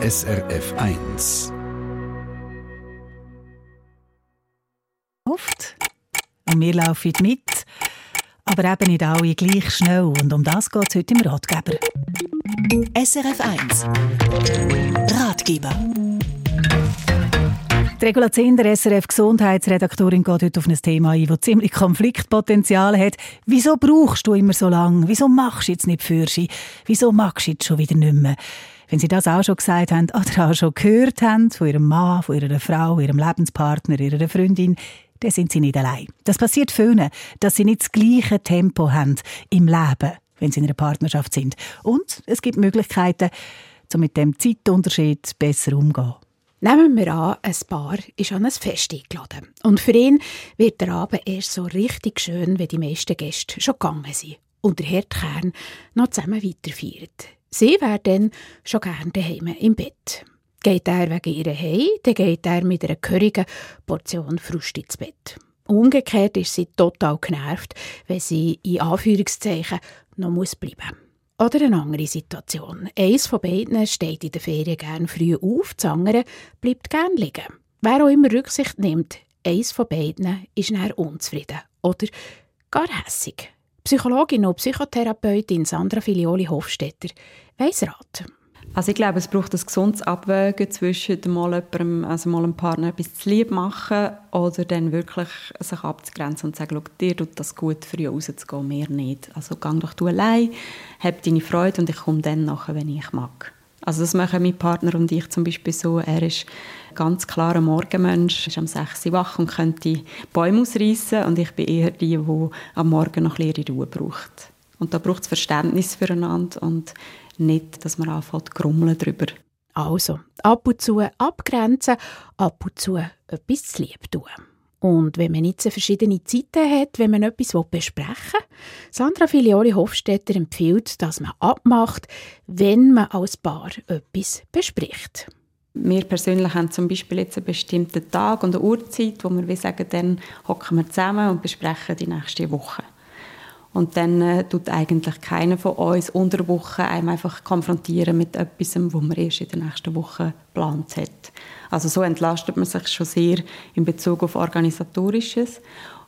SRF 1. Oft. Und wir laufen mit, aber eben nicht alle gleich schnell. Und um das geht es heute im Ratgeber. SRF 1 Ratgeber die Regula Zinder, SRF Gesundheitsredaktorin, geht heute auf ein Thema ein, das ziemlich Konfliktpotenzial hat. Wieso brauchst du immer so lange? Wieso machst du jetzt nicht für sie? Wieso magst du jetzt schon wieder nicht mehr? Wenn Sie das auch schon gesagt haben oder auch schon gehört haben von Ihrem Mann, von Ihrer Frau, Ihrem Lebenspartner, Ihrer Freundin, dann sind Sie nicht allein. Das passiert vielen, dass Sie nicht das gleiche Tempo haben im Leben, wenn Sie in einer Partnerschaft sind. Und es gibt Möglichkeiten, um mit dem Zeitunterschied besser umzugehen. Nehmen wir an, ein Paar ist an ein Fest eingeladen. Und für ihn wird der Abend erst so richtig schön, wenn die meisten Gäste schon gegangen sind und der Herdkern noch zusammen weiterfeiert. Sie wäre dann schon gerne daheim im Bett. Geht er wegen ihrer heim, dann geht er mit einer gehörigen Portion Frust ins Bett. Umgekehrt ist sie total genervt, wenn sie in Anführungszeichen noch muss bleiben. Oder eine andere Situation. Eins von beiden steht in der Ferien gern früh auf, das andere bleibt gern liegen. Wer auch immer Rücksicht nimmt, eins von beiden ist näher unzufrieden oder gar hässig. Psychologin und Psychotherapeutin Sandra Filioli Hofstetter weiss Rat. Also ich glaube, es braucht ein gesundes Abwägen zwischen mal jemandem, also mal einem Partner etwas zu lieb machen oder dann wirklich sich abzugrenzen und zu sagen, dir tut das gut, früh rauszugehen, mir nicht. Also geh doch du allein, hab deine Freude und ich komme dann nachher, wenn ich mag. Also das machen mein Partner und ich zum Beispiel so. Er ist ganz klar ein Morgenmensch, ist am 6 Uhr wach und könnte Bäume ausreißen und ich bin eher die, die am Morgen noch bisschen Ruhe braucht. Und da braucht es Verständnis füreinander und nicht, dass man anfängt grummeln darüber. Also, ab und zu abgrenzen, ab und zu etwas zu lieb tun. Und wenn man jetzt verschiedene Zeiten hat, wenn man etwas besprechen will, Sandra Filioli Hofstetter empfiehlt, dass man abmacht, wenn man als Paar etwas bespricht. Wir persönlich haben zum Beispiel jetzt einen bestimmten Tag und eine Uhrzeit, wo wir sagen, dann hocken wir zusammen und besprechen die nächste Woche. Und dann äh, tut eigentlich keiner von uns unter der Woche einem einfach konfrontieren mit etwas, was man erst in der nächsten Woche geplant hat. Also so entlastet man sich schon sehr in Bezug auf Organisatorisches.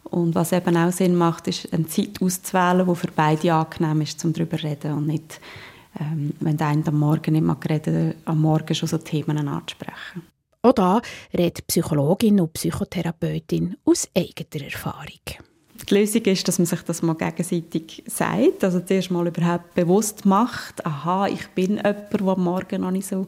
Und was eben auch Sinn macht, ist eine Zeit auszuwählen, die für beide angenehm ist, um darüber zu reden und nicht, ähm, wenn der eine am Morgen nicht mag reden, am Morgen schon so Themen anzusprechen. Auch da redet Psychologin und Psychotherapeutin aus eigener Erfahrung die Lösung ist, dass man sich das mal gegenseitig sagt, also zuerst mal überhaupt bewusst macht, aha, ich bin jemand, der morgen noch nicht so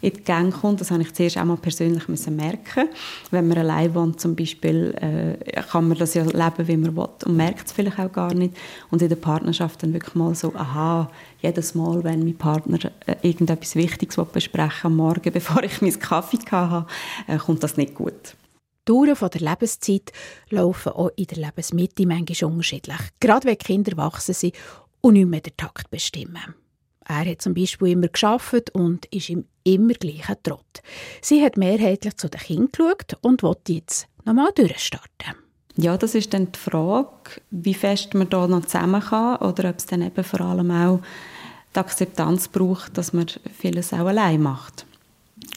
in die Gang kommt. Das habe ich zuerst auch mal persönlich müssen merken. Wenn man allein wohnt zum Beispiel, äh, kann man das ja leben, wie man will und merkt es vielleicht auch gar nicht. Und in der Partnerschaft dann wirklich mal so, aha, jedes Mal, wenn mein Partner äh, irgendetwas Wichtiges besprechen am Morgen, bevor ich meinen Kaffee hatte, äh, kommt das nicht gut. Dauern der Lebenszeit laufen auch in der Lebensmitte manchmal unterschiedlich. Gerade wenn Kinder wachsen sind und nicht mehr den Takt bestimmen. Er hat zum Beispiel immer geschafft und ist im immer gleichen Trott. Sie hat mehrheitlich zu den Kindern geschaut und wollte jetzt nochmal durchstarten. Ja, das ist dann die Frage, wie fest man da noch zusammen kann oder ob es dann eben vor allem auch die Akzeptanz braucht, dass man vieles auch allein macht.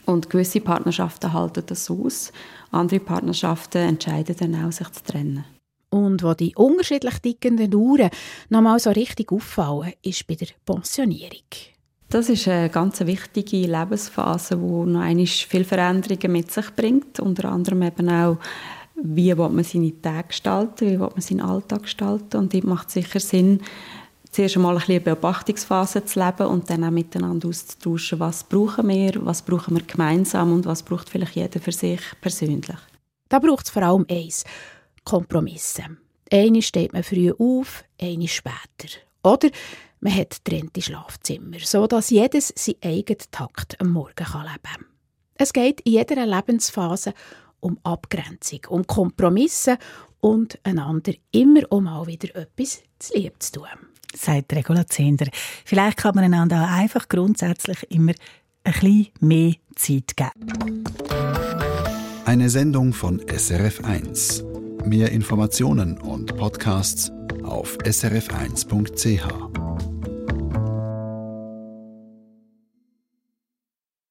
Und gewisse Partnerschaften halten das aus andere Partnerschaften entscheiden dann auch, sich zu trennen. Und wo die unterschiedlich dickenden Uhren nochmal so richtig auffallen, ist bei der Pensionierung. Das ist eine ganz wichtige Lebensphase, die noch einmal viele Veränderungen mit sich bringt. Unter anderem eben auch, wie man seine Tage gestalten, wie man seinen Alltag gestalten. Und dort macht es sicher Sinn, zuerst einmal ein bisschen Beobachtungsphase zu leben und dann auch miteinander auszutauschen, was brauchen wir, was brauchen wir gemeinsam und was braucht vielleicht jeder für sich persönlich. Da braucht es vor allem eins, Kompromisse. Eine steht man früh auf, eine später. Oder man hat trennte Schlafzimmer, so dass jedes seinen eigenen Takt am Morgen leben kann. Es geht in jeder Lebensphase um Abgrenzung, um Kompromisse und einander immer um mal wieder etwas zu lieb zu tun sagt Regula Zender. Vielleicht kann man einander auch einfach grundsätzlich immer ein bisschen mehr Zeit geben. Eine Sendung von SRF1. Mehr Informationen und Podcasts auf srf1.ch.